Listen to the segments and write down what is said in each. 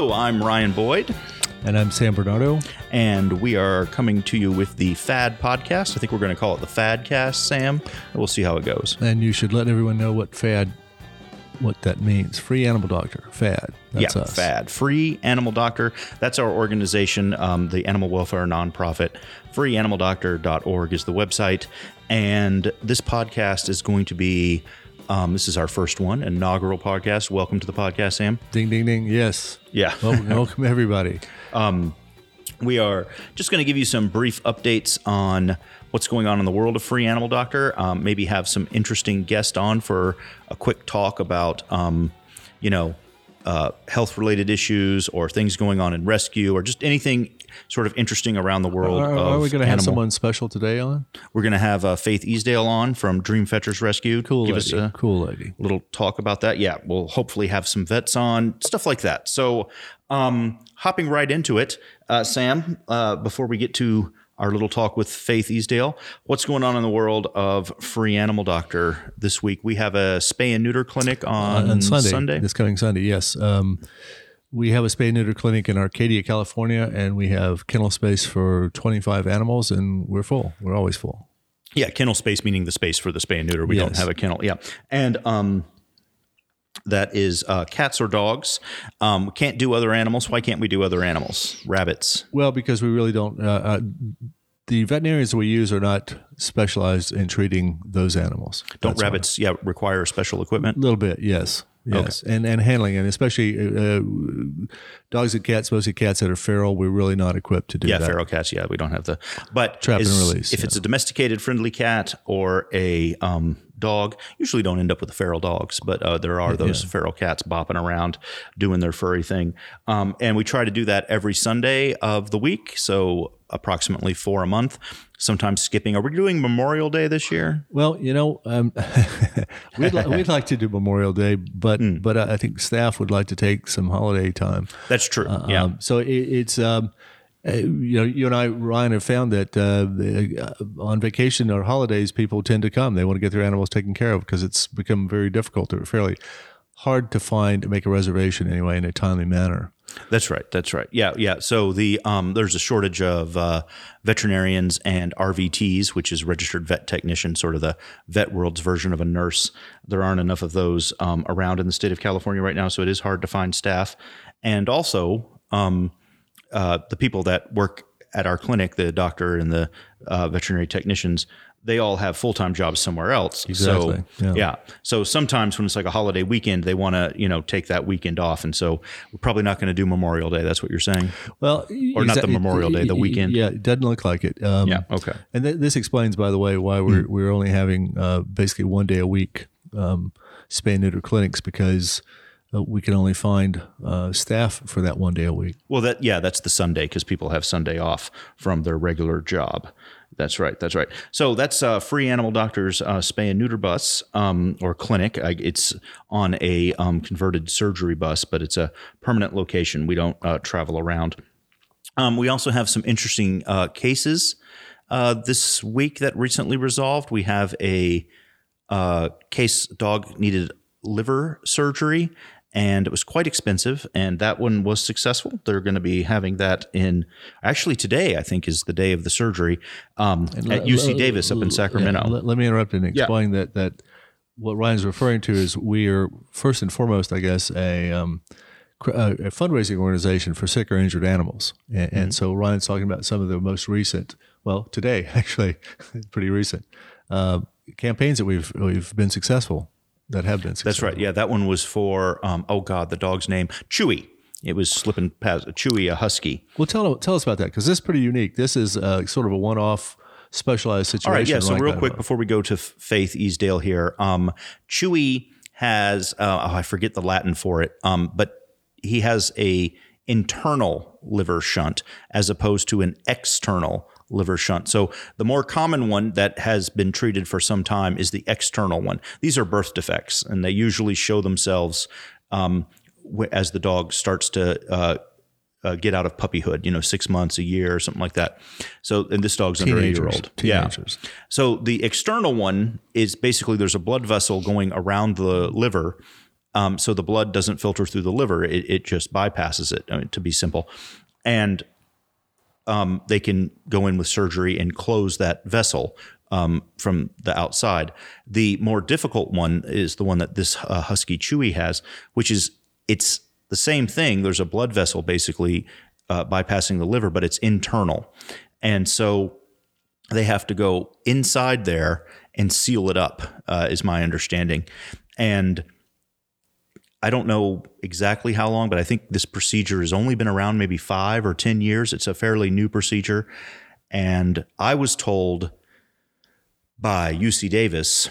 Hello, I'm Ryan Boyd, And I'm Sam Bernardo. and we are coming to you with the Fad Podcast. I think we're going to call it the Fadcast, Sam. We'll see how it goes. And you should let everyone know what FAD, what that means. Free Animal Doctor, FAD. That's yeah, us. FAD, Free Animal Doctor. That's our organization, um, the animal welfare nonprofit. FreeAnimalDoctor.org is the website. And this podcast is going to be, um, this is our first one, inaugural podcast. Welcome to the podcast, Sam. Ding, ding, ding. Yes. Yeah. Welcome, welcome everybody. We are just going to give you some brief updates on what's going on in the world of Free Animal Doctor. Um, maybe have some interesting guest on for a quick talk about, um, you know, uh, health related issues or things going on in rescue or just anything sort of interesting around the world. Are, of are we going to have someone special today on? We're going to have uh, Faith Easdale on from Dreamfetchers Rescue. Cool Give lady. us a cool lady. little talk about that. Yeah, we'll hopefully have some vets on, stuff like that. So, um, hopping right into it, uh, Sam, uh, before we get to our little talk with Faith Easdale, what's going on in the world of Free Animal Doctor this week? We have a spay and neuter clinic on, on Sunday, Sunday. This coming Sunday, yes. Um, we have a spay neuter clinic in Arcadia, California, and we have kennel space for 25 animals, and we're full. We're always full. Yeah, kennel space meaning the space for the spay and neuter. We don't have a kennel. Yeah, and um, that is uh, cats or dogs. Um, we can't do other animals. Why can't we do other animals? Rabbits. Well, because we really don't. Uh, uh, the veterinarians we use are not specialized in treating those animals. Don't That's why. rabbits? Yeah, require special equipment. A little bit, yes. Yes, and and handling, and especially uh, dogs and cats, mostly cats that are feral, we're really not equipped to do Yeah, that. feral cats. Yeah, we don't have the. But Trap and release, If it's a domesticated, friendly cat or a um, dog, usually don't end up with feral dogs, but uh, there are those feral cats bopping around doing their furry thing. Um, and we try to do that every Sunday of the week, so approximately four a month. Sometimes skipping. Are we doing Memorial Day this year? Well, you know, um, we'd, li- we'd like to do Memorial Day, but Hmm. but I think staff would like to take some holiday time. That's true. yeah. Um, so it, it's um, uh, you know you and I Ryan have found that uh, uh, on vacation or holidays people tend to come. They want to get their animals taken care of because it's become very difficult or fairly hard to find to make a reservation anyway in a timely manner. That's right. That's right. Yeah, yeah. So the um, there's a shortage of uh, veterinarians and RVTs, which is registered vet technician, sort of the vet world's version of a nurse. There aren't enough of those um, around in the state of California right now, so it is hard to find staff. And also, um, uh, the people that work at our clinic, the doctor and the uh, veterinary technicians, they all have full time jobs somewhere else. Exactly. So Yeah. yeah. So sometimes when it's like a holiday weekend, they want to you know take that weekend off, and so we're probably not going to do Memorial Day. That's what you're saying. Well, Or not the Memorial Day, the weekend. Yeah, it doesn't look like it. Um, Yeah. Okay. And th- this explains, by the way, why we're Hmm. we're only having uh, basically one day a week um, spay neuter clinics because uh, we can only find uh, staff for that one day a week. Well, that yeah, that's the Sunday because people have Sunday off from their regular job. That's right. That's right. So that's uh, free animal doctors uh, spay and neuter bus um, or clinic. I, it's on a um, converted surgery bus, but it's a permanent location. We don't uh, travel around. Um, we also have some interesting uh, cases uh, this week that recently resolved. We have a case dog needed liver surgery and it was quite expensive and that one was successful. They're going to be having that in actually today i think is the day of the surgery um, at uc davis up in sacramento. Yeah, let, me interrupt and explain that that what Ryan's referring to is we are first and foremost, I guess, a um, a, a fundraising organization for sick or injured animals, and, and so Ryan's talking about some of the most recent, well, today actually, pretty recent uh, campaigns that we've we've been successful that have been successful. that's right yeah that one was for um, oh god the dog's name chewy it was slipping past chewy a husky Well, tell tell us about that because this is pretty unique. This is uh, sort of a one-off, specialized situation. All right, yeah. So Ryan real quick before we go to Faith Easdale here, um, Chewy has uh, oh, I forget the Latin for it, um, but he has a internal liver shunt as opposed to an external liver shunt. So the more common one that has been treated for some time is the external one. These are birth defects, and they usually show themselves um, as the dog starts to uh, uh, get out of puppyhood, you know, six months, a year, or something like that. So, and this dog's under eight year Teenagers. old. Teenagers. Yeah. So the external one is basically there's a blood vessel going around the liver. Um, so the blood doesn't filter through the liver; it, it just bypasses it. I mean, to be simple, and um, they can go in with surgery and close that vessel um, from the outside. The more difficult one is the one that this uh, husky Chewy has, which is it's the same thing. There's a blood vessel basically uh, bypassing the liver, but it's internal, and so they have to go inside there and seal it up. Uh, is my understanding, and I don't know exactly how long, but I think this procedure has only been around maybe five or 10 years. It's a fairly new procedure. And I was told by UC Davis,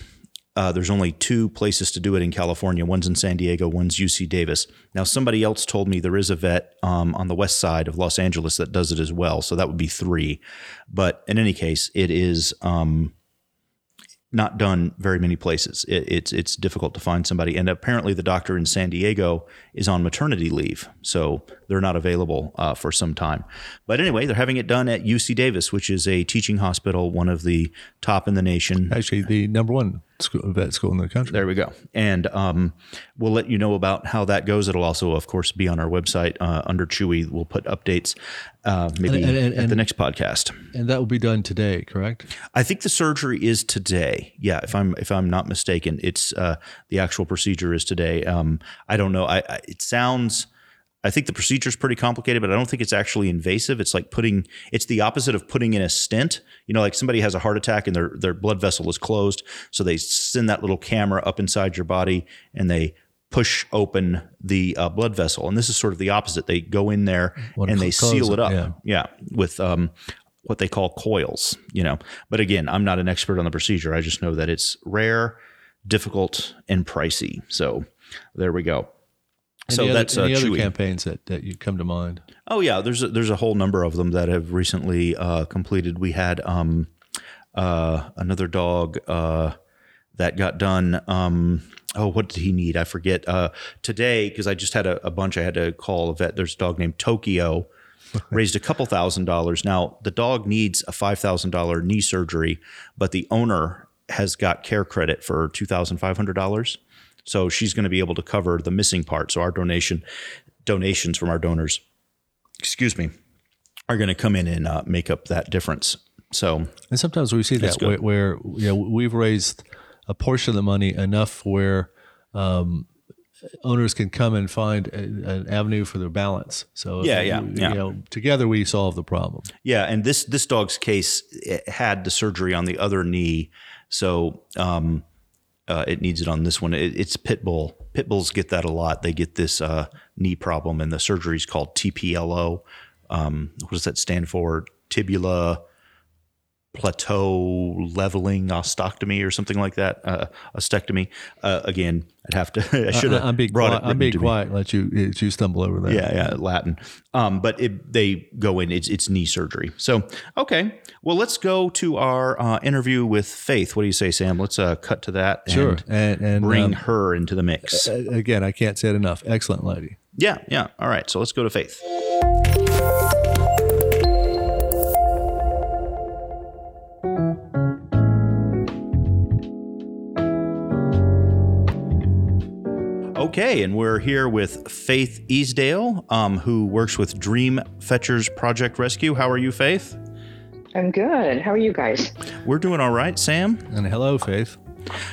uh, there's only two places to do it in California. One's in San Diego, one's UC Davis. Now, somebody else told me there is a vet um, on the west side of Los Angeles that does it as well. So that would be three. But in any case, it is. Um, not done very many places. It, it's it's difficult to find somebody, and apparently the doctor in San Diego is on maternity leave, so they're not available uh, for some time. But anyway, they're having it done at UC Davis, which is a teaching hospital, one of the top in the nation. Actually, the number one school, vet school in the country. There we go. And um, we'll let you know about how that goes. It'll also, of course, be on our website uh, under Chewy. We'll put updates uh, maybe And- and- at and- the next podcast. And that will be done today, correct? I think the surgery is today. Yeah, if I'm if I'm not mistaken, it's uh, the actual procedure is today. Um, I don't know. I, I it sounds. I think the procedure is pretty complicated, but I don't think it's actually invasive. It's like putting. It's the opposite of putting in a stent. You know, like somebody has a heart attack and their their blood vessel is closed, so they send that little camera up inside your body and they push open the uh, blood vessel. And this is sort of the opposite. They go in there Wanna and they seal it it, up. yeah. Yeah, with um, what they call coils, you know. But again, I'm not an expert on the procedure. I just know that it's rare, difficult, and pricey. So there we go. So other, that's uh, any other Chewy. campaigns that, that you come to mind? Oh yeah, there's a, there's a whole number of them that have recently uh, completed. We had um, uh, another dog uh, that got done. Um, oh, what did he need? I forget. Uh, today, because I just had a, a bunch, I had to call a vet. There's a dog named Tokyo. Raised a couple thousand dollars. Now the dog needs a five thousand dollar knee surgery, but the owner has got care credit for two thousand five hundred dollars. So she's going to be able to cover the missing part. So our donation donations from our donors excuse me, are going to come in and uh, make up that difference. So And sometimes we see that where, where you know, we've raised a portion of the money enough where um, owners can come and find a, an avenue for their balance. So Yeah, yeah, you, yeah. You know, together we solve the problem. yeah, and this this dog's case had the surgery on the other knee, so um, uh, it needs it on this one. It, it's pit bull. Pit bulls get that a lot. They get this uh, knee problem, and the surgery is called TPLO. Um, what does that stand for? Tibial plateau leveling ostectomy or something like that. Uh, ostectomy. Uh, again, I'd have to. I should have I, am being brought quiet. I'm being me. quiet. Let you let you stumble over that. Yeah, yeah, Latin. Um, but it, they go in. It's it's knee surgery. So okay, well, let's go to our uh, interview with Faith. What do you say, Sam? Let's uh, cut to that. sure. And And and bring um, her into the mix. again, I can't say it enough. Excellent lady. Yeah, yeah. All right. So let's go to Faith. Okay, and we're here with Faith Easdale, um, who works with Dream Fetchers Project Rescue. How are you, Faith? I'm good. How are you guys? We're doing all right, Sam. And hello, Faith.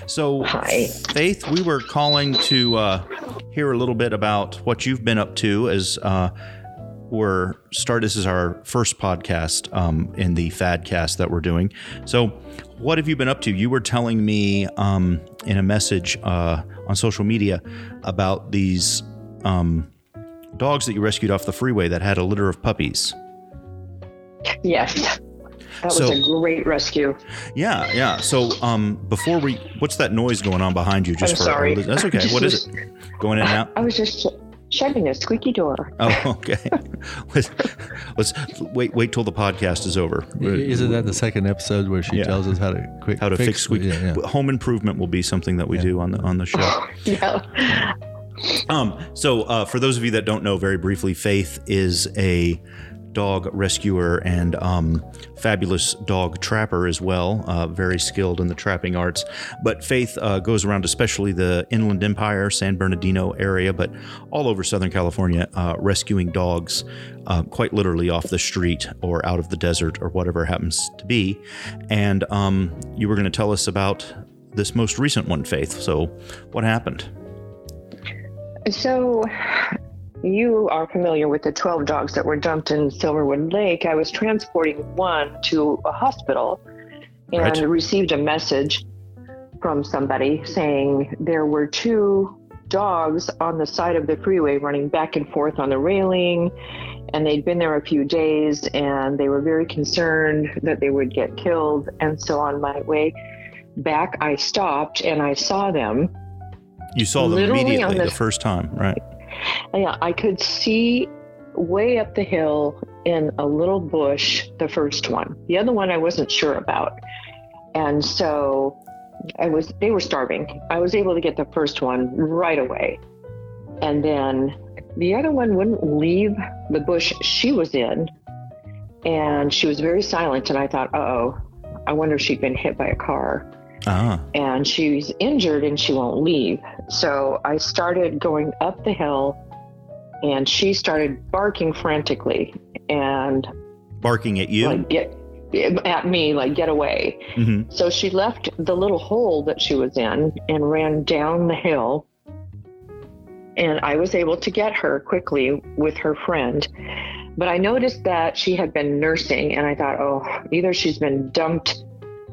So, Hi. Faith, we were calling to uh, hear a little bit about what you've been up to as uh, we're start. This is our first podcast um, in the Fadcast that we're doing. So, what have you been up to? You were telling me um, in a message uh, on social media about these um, dogs that you rescued off the freeway that had a litter of puppies. Yes. That was a great rescue. Yeah, yeah. So, um, before we, what's that noise going on behind you? Just I'm for sorry. that's okay. What is it? Going in and out? I was just shutting a squeaky door. Oh, okay. let's, let's wait. Wait till the podcast is over. Isn't that the second episode where she Yeah. tells us how to quick how to fix, squeak? Yeah, yeah. Home improvement will be something that we do on the on the show. yeah. Um, so, uh, for those of you that don't know, very briefly, Faith is a dog rescuer and um, fabulous dog trapper as well, uh, very skilled in the trapping arts. But Faith uh, goes around, especially the Inland Empire, San Bernardino area, but all over Southern California, uh, rescuing dogs uh, quite literally off the street or out of the desert or whatever happens to be. And um, you were going to tell us about this most recent one, Faith. So, what happened? So, you are familiar with the 12 dogs that were dumped in Silverwood Lake. I was transporting one to a hospital and Right. received a message from somebody saying there were two dogs on the side of the freeway running back and forth on the railing and they'd been there a few days and they were very concerned that they would get killed and so on my way back I stopped and I saw them You saw them Literally immediately on the this- first time, right? Yeah, I could see way up the hill in a little bush the first one. The other one I wasn't sure about. And so I was they were starving. I was able to get the first one right away. And then the other one wouldn't leave the bush she was in. And she was very silent and I thought, "Uh-oh, I wonder if she'd been hit by a car." Ah, and she's injured and she won't leave. So I started going up the hill and she started barking frantically and barking at you. like get at me like get away. hmm So she left the little hole that she was in and ran down the hill. And I was able to get her quickly with her friend. But I noticed that she had been nursing, and I thought, oh, either she's been dumped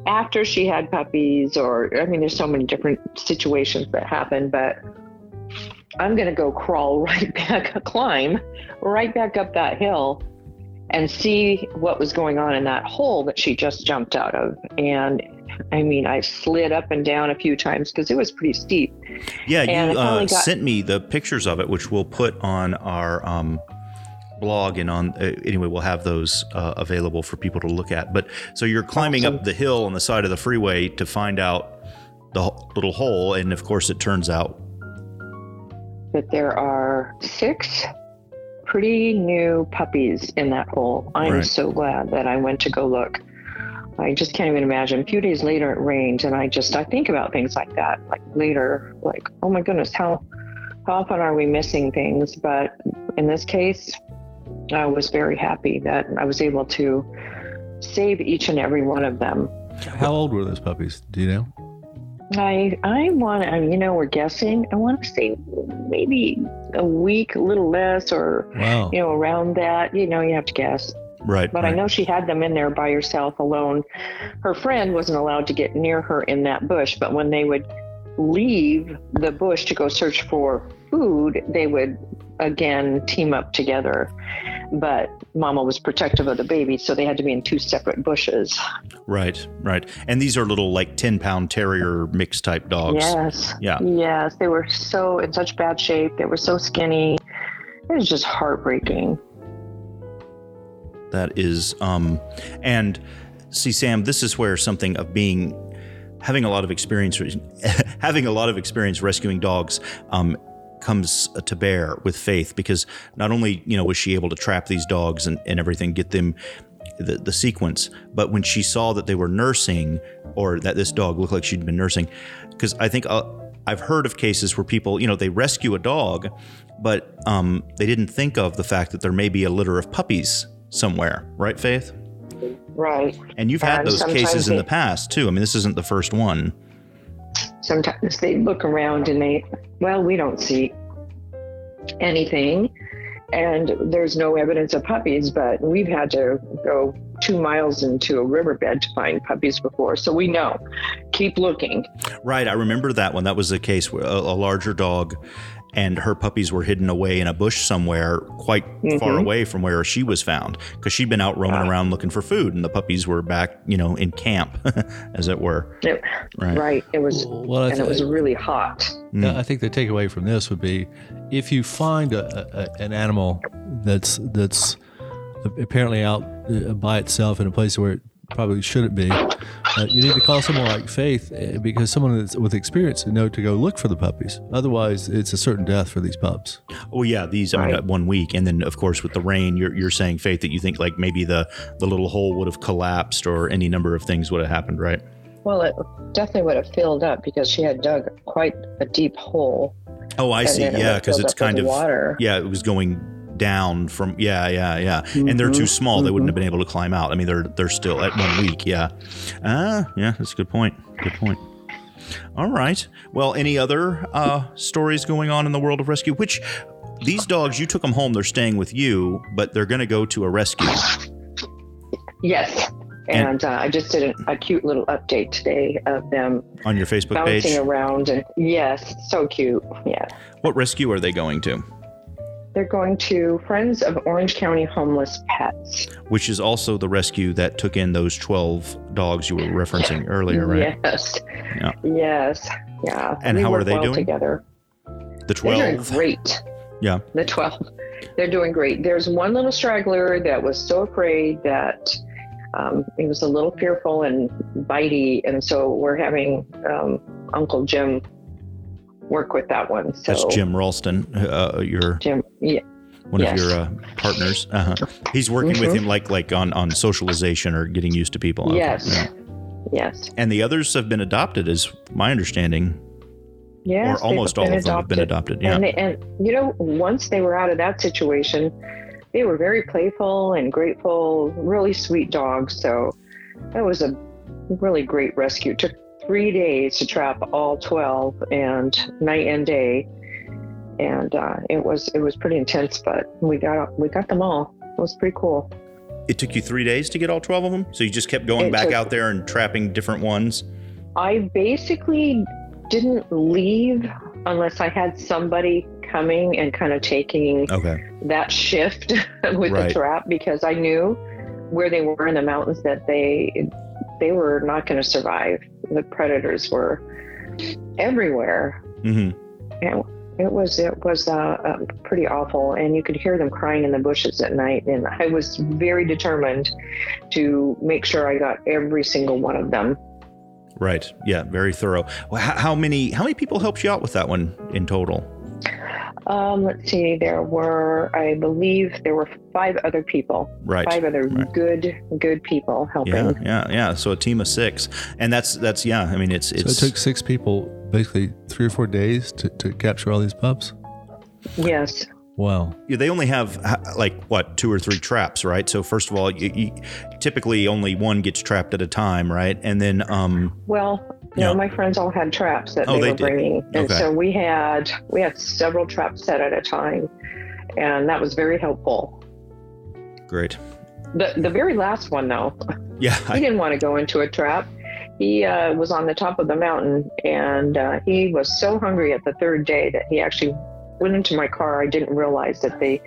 after she had puppies, or I mean, there's so many different situations that happen, but I'm going to go crawl right back, climb right back up that hill and see what was going on in that hole that she just jumped out of. And I mean, I slid up and down a few times because it was pretty steep. Yeah, And you uh, got- sent me the pictures of it, which we'll put on our um, blog and on. Uh, anyway, we'll have those uh, available for people to look at. But so you're climbing up the hill on the side of the freeway to find out the little hole, and of course, it turns out that there are six pretty new puppies in that hole. I'm Right. so glad that I went to go look. I just can't even imagine. A few days later, it rained, and I just I think about things like that. Like later, like oh my goodness, how how often are we missing things? But in this case, I was very happy that I was able to save each and every one of them. How old were those puppies? Do you know? I I want to, you know, we're guessing. I want to say maybe a week, a little less, or Wow. you know, around that. You know, you have to guess. right. But I know she had them in there by herself, alone. Her friend wasn't allowed to get near her in that bush. But when they would leave the bush to go search for food, they would again team up together. But Mama was protective of the baby, so they had to be in two separate bushes. Right, right. And these are little like ten pound terrier mixed type dogs. Yes. Yeah. Yes. They were so in such bad shape. They were so skinny. It was just heartbreaking. That is, um, and see, Sam, this is where something of being having a lot of experience, having a lot of experience rescuing dogs, um, comes to bear with Faith because not only you know was she able to trap these dogs and, and everything, get them the, the sequence, but when she saw that they were nursing or that this dog looked like she'd been nursing, because I think uh, I've heard of cases where people you know they rescue a dog, but um, they didn't think of the fact that there may be a litter of puppies somewhere, right, Faith? Right. And you've had And those cases in the past too. I mean, this isn't the first one. Sometimes they look around and they, well, we don't see anything. And there's no evidence of puppies, but we've had to go two miles into a riverbed to find puppies before. So we know. Keep looking. Right. I remember that one. That was a case where a, a larger dog and her puppies were hidden away in a bush somewhere quite far Mhm. away from where she was found because she'd been out roaming Wow. around looking for food and the puppies were back, you know, in camp, as it were. It- Right. right. It was, Well, I and it was really hot. Mm. I think the takeaway from this would be if you find a, a, an animal that's that's apparently out uh, by itself in a place where it probably shouldn't be. Uh, you need to call someone like Faith uh, because someone that's with experience to know to go look for the puppies. Otherwise, it's a certain death for these pups. Oh yeah, these I mean Right. uh, one week, and then of course with the rain, you're you're saying faith that you think like maybe the the little hole would have collapsed or any number of things would have happened, right? Well, it definitely would have filled up because she had dug quite a deep hole. Oh, I see. Yeah, because it's kind of water. yeah, it was going down from yeah, yeah, yeah, and they're too small; they wouldn't have been able to climb out. I mean, they're they're still at one week. Yeah, ah, yeah, that's a good point. Good point. All right. Well, any other uh, stories going on in the world of rescue? Which these dogs, you took them home. They're staying with you, but they're going to go to a rescue. Yes. And- And, uh, I just did a, a cute little update today of them on your Facebook bouncing page. around. And yes, so cute. Yeah. What rescue are they going to? They're going to Friends of Orange County Homeless Pets. Which is also the rescue that took in those 12 dogs you were referencing earlier, right? Yes. Yeah. Yes. Yeah. And We how are they well doing? Together. The 12. They're doing great. Yeah. The 12. They're doing great. There's one little straggler that was so afraid that um, he was a little fearful and bitey. And so we're having um, Uncle Jim work with that one. So That's Jim Ralston, uh, your Jim, yeah. one Yes. of your uh, partners. Uh-huh. He's working with Mhm. him like like on on socialization or getting used to people. Okay. Yes. Yeah. Yes. And the others have been adopted, is my understanding, Yes. or almost all of them have been adopted. Yeah. And, they, and you know, once they were out of that situation, they were very playful and grateful, really sweet dogs. So that was a really great rescue. It took three days to trap all 12 and night and day. And uh, it was it was pretty intense, but we got we got them all. It was pretty cool. It took you three days to get all twelve of them, so you just kept going It back took- out there and trapping different ones. I basically didn't leave unless I had somebody coming and kind of taking Okay. that shift with Right. the trap because I knew where they were in the mountains that they they were not going to survive. The predators were everywhere, hmm and it was it was uh, uh, pretty awful. And you could hear them crying in the bushes at night. And I was very determined to make sure I got every single one of them. Right. Yeah. Very thorough. Well, how, how many how many people helped you out with that one in total? Um, let's see, there were I believe there were five other people, Right. five other right. good good people helping. Yeah, yeah, yeah. So a team of six, and that's that's yeah. I mean, it's So it took six people, basically three or four days to, to capture all these pups. Yes. Wow. Yeah, they only have like what two or three traps, right? So first of all, you, you, typically only one gets trapped at a time, right? And then um, Well, Yeah. no, my friends all had traps that Oh, they, they were did. bringing, and Okay. so we had we had several traps set at a time, and that was very helpful. great. The the very last one though, Yeah, he I, didn't want to go into a trap. He uh, was on the top of the mountain, and uh, he was so hungry at the third day that he actually went into my car. I didn't realize that the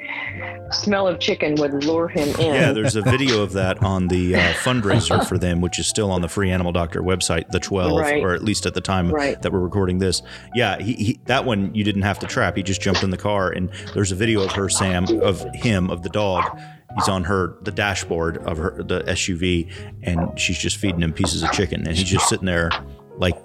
smell of chicken would lure him in. yeah. There's a video of that on the uh, fundraiser for them, which is still on the Free Animal Doctor website, the 12, Right. or at least at the time Right. that we're recording this. Yeah, he, he, that one you didn't have to trap. He just jumped in the car, and there's a video of her, Sam, of him, of the dog. He's on her the dashboard of her the SUV, and she's just feeding him pieces of chicken, and he's just sitting there like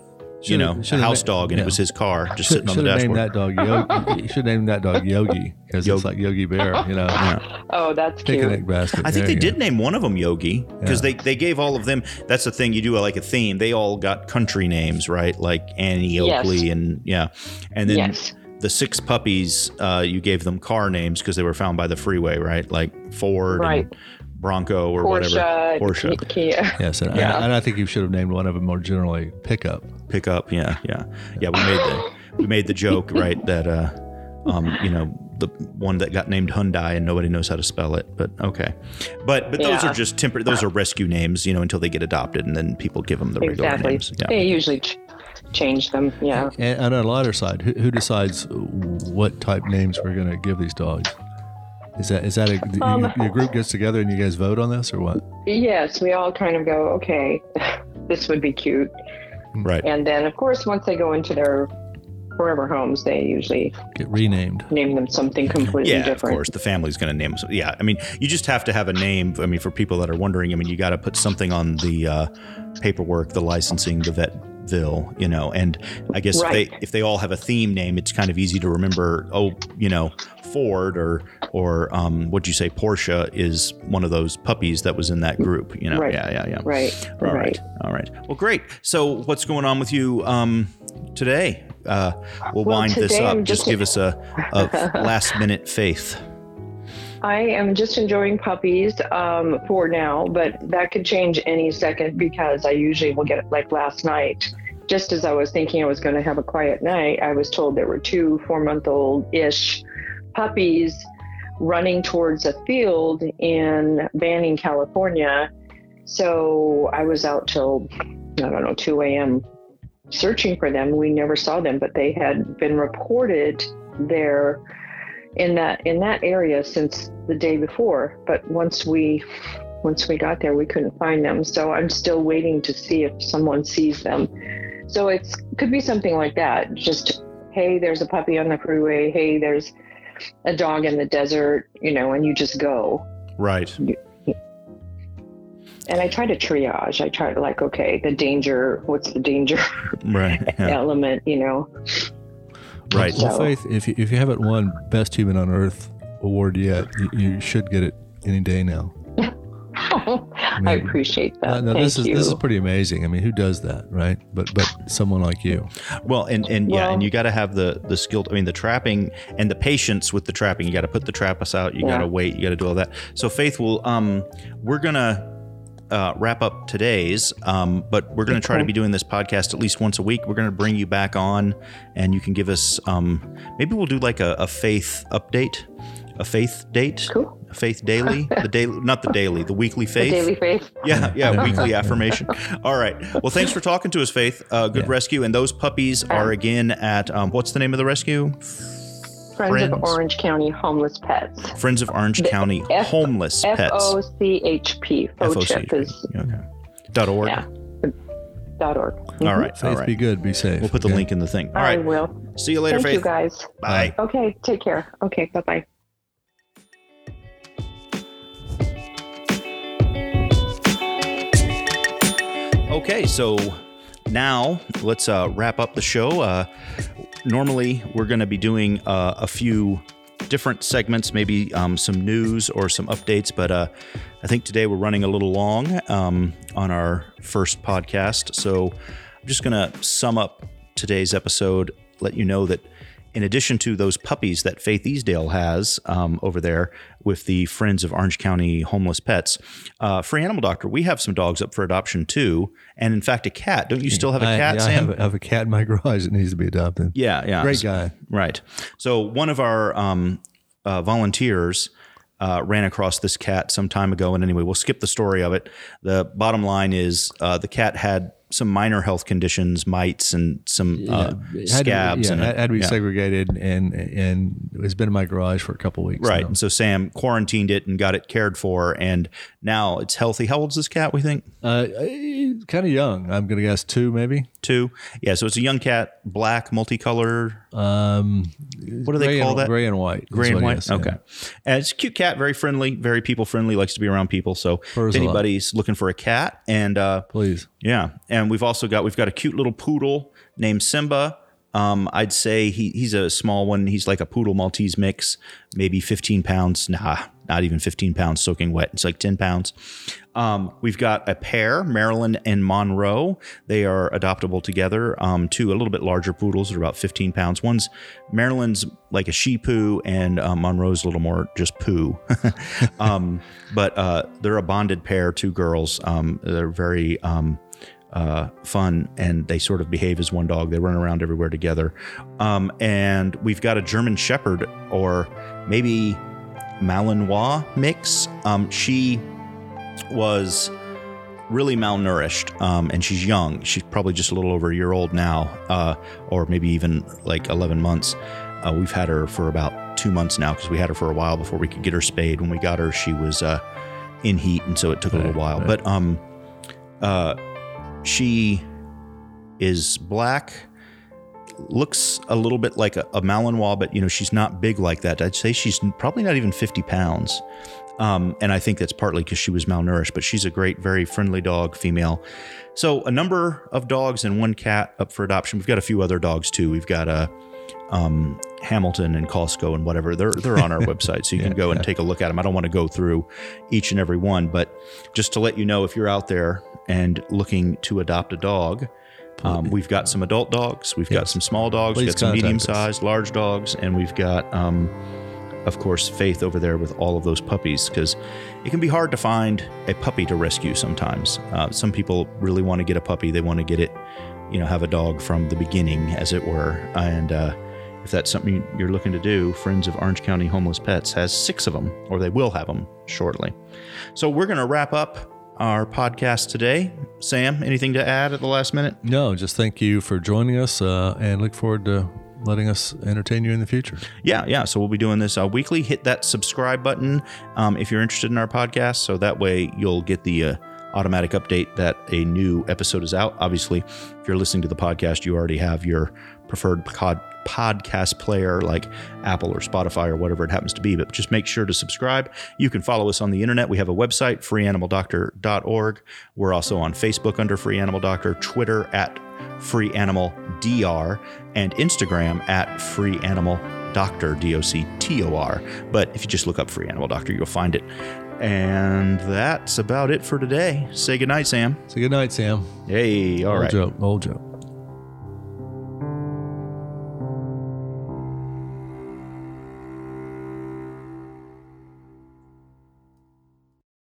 you Should've- know a should've house ma- dog, and yeah. it was his car just Should, sitting on the should have named dashboard. that dog Yogi. you should name that dog Yogi because Yogi. it's like Yogi Bear, you know. Yeah. Oh, that's cute. Picnic basket. I think There they you did name one of them Yogi because Yeah. they, they gave all of them. That's the thing you do like a theme. They all got country names, right? Like Annie Yes. Oakley and yeah, and then yes. the six puppies uh, you gave them car names because they were found by the freeway, right? Like Ford, Right. and Bronco, or Porsche, whatever. Porsche. Ki- Kia. Yes, and, Yeah. I, and I think you should have named one of them more generally pickup. Pickup, yeah, yeah, yeah. We made the we made the joke, right? That uh, um, you know, the one that got named Hyundai and nobody knows how to spell it. But okay, but but those Yeah. are just temporary. Those are rescue names, you know, until they get adopted, and then people give them the regular Exactly. names. Yeah. They usually ch- change them. Yeah. And, and on a lighter side, who, who decides what type names we're going to give these dogs? Is that is that a, you- Um, your group gets together and you guys vote on this or what? Yes, we all kind of go, okay, this would be cute. Right. And then, of course, once they go into their forever homes, they usually Get renamed. name them something completely Yeah, different. of course. The family's going to name. Them, yeah, I mean, you just have to have a name. I mean, for people that are wondering, I mean, you got to put something on the uh, paperwork, the licensing, the you know. And I guess if they if they all have a theme name, it's kind of easy to remember. Oh, you know, Ford or or um, what'd you say? Porsche is one of those puppies that was in that group. You know. Right. Yeah, yeah, yeah. Right. All right. right. All right. Well, great. So, what's going on with you um, today? Uh, we'll, Well, wind this up. I'm Just just- give us a, a last minute faith. I am just enjoying puppies um, for now, but that could change any second because I usually will get like last night. Just as I was thinking I was going to have a quiet night, I was told there were two four month old ish puppies running towards a field in Banning, California. So I was out till, I don't know, 2 a.m. searching for them. We never saw them, but they had been reported there in that in that area since the day before but once we once we got there we couldn't find them so i'm still waiting to see if someone sees them so it's could be something like that just hey there's a puppy on the freeway hey there's a dog in the desert you know and you just go Right. and i try to triage i try to like okay the danger what's the danger Right. Yeah. element you know Right. Well, Faith, if you, if you haven't won Best Human on Earth award yet, you, you should get it any day now. i mean, appreciate that Uh, no, Thank this is you. this is pretty amazing. I mean, who does that, right? But but someone like you. Well, and and yeah, Well- and you got to have the the skill. I mean, the trapping and the patience with the trapping. You got to put the trappers out. You got to wait. You got to do all that. So, Faith will. Um, we're gonna. Uh, wrap up today's, um, but we're going to try to be doing this podcast at least once a week. We're going to bring you back on, and you can give us. Um, maybe we'll do like a, a faith update, a faith date, Cool. a faith daily, the daily, not the daily, the weekly the faith. daily faith Yeah, yeah, Yeah. weekly affirmation. All right. Well, thanks for talking to us, Faith. Uh, good Yeah. rescue. And those puppies are again at um, what's the name of the rescue? Friends, Friends. of Orange County Homeless Pets. Friends of Orange The County F- Homeless F Pets. O C H P. FOCHIP is Okay. Dot org. yeah. dot org. All right. Faith, all right. be good, be safe. We'll put the okay? link in the thing. All right. I will. See you later, Thank you guys. Bye. Okay, take care. Okay, bye bye. Okay, so now let's uh, wrap up the show. Uh, normally, we're going to be doing uh, a few different segments, maybe um, some news or some updates, but uh, I think today we're running a little long um, on our first podcast. So I'm just going to sum up today's episode, let you know that in addition to those puppies that Faith Easdale has um, over there with the Friends of Orange County Homeless Pets, uh, Free Animal Doctor, we have some dogs up for adoption too. And in fact, a cat. Don't you still have a cat, yeah, I Sam? have, a, I have a cat in my garage that needs to be adopted. yeah, yeah. Great guy. Right. So one of our um, uh, volunteers uh, ran across this cat some time ago, and anyway, we'll skip the story of it. The bottom line is uh, the cat had some minor health conditions, mites, and some uh, It had to scabs, yeah, and had to be yeah. segregated, and and it's been in my garage for a couple weeks. Right. now. And so Sam quarantined it and got it cared for, and now it's healthy. How old's this cat? We think Uh, kind of young. I'm gonna guess two, maybe. two. Yeah. So it's a young cat, black, multicolored. Um, What do they call and, that? Gray and white. Gray and white. it is, yeah. okay. And it's a cute cat, very friendly, very people friendly, likes to be around people. So Furs if anybody's looking for a cat, and uh, Please. yeah, and we've also got we've got a cute little poodle named Simba. Um, I'd say he he's a small one. He's like a poodle Maltese mix, maybe 15 pounds. Nah, not even 15 pounds soaking wet. It's like 10 pounds. Um, we've got a pair, Marilyn and Monroe. They are adoptable together. Um, two a little bit larger poodles that are about 15 pounds. One's Marilyn's like a Shih poo, and uh, Monroe's a little more just poo. um, but uh, they're a bonded pair, two girls. Um, they're very um, uh, fun and they sort of behave as one dog. They run around everywhere together. Um, and we've got a German Shepherd or maybe Malinois mix. Um, she was really malnourished um, and she's young. She's probably just a little over a year old now, uh, or maybe even like 11 months. Uh, we've had her for about two months now because we had her for a while before we could get her spayed. When we got her, she was uh, in heat, and so it took a little while. right. But um, uh, she is black, looks a little bit like a, a Malinois, but you know she's not big like that. I'd say she's probably not even 50 pounds. Um, and I think that's partly because she was malnourished, but she's a great, very friendly dog, female. So a number of dogs and one cat up for adoption. We've got a few other dogs too. We've got a um, Hamilton and Costco and whatever. They're they're on our website, so you can go and take a look at them. I don't want to go through each and every one, but just to let you know, if you're out there and looking to adopt a dog. Um, we've got some adult dogs. We've got some small dogs. We've got some contact us. medium-sized, large dogs, and we've got um, of course, Faith over there with all of those puppies because it can be hard to find a puppy to rescue sometimes. Uh, some people really want to get a puppy, they want to get it, you know, have a dog from the beginning, as it were. And uh, if that's something you're looking to do, Friends of Orange County Homeless Pets has six of them, or they will have them shortly. So we're going to wrap up our podcast today. Sam, anything to add at the last minute? No, just thank you for joining us uh, and look forward to letting us entertain you in the future. Yeah, yeah. So we'll be doing this uh, weekly. Hit that subscribe button um, if you're interested in our podcast. So that way you'll get the uh, automatic update that a new episode is out. Obviously, if you're listening to the podcast, you already have your preferred pod- podcast player like Apple or Spotify or whatever it happens to be. But just make sure to subscribe. You can follow us on the internet. We have a website, freeanimaldoctor.org. We're also on Facebook under Free Animal Doctor, Twitter at Free Animal DR, and Instagram at Free Animal Doctor, D O C T O R. But if you just look up Free Animal Doctor, you'll find it. And that's about it for today. Say goodnight, Sam. Say good night, Sam. Hey, all old right. joke. Old joke.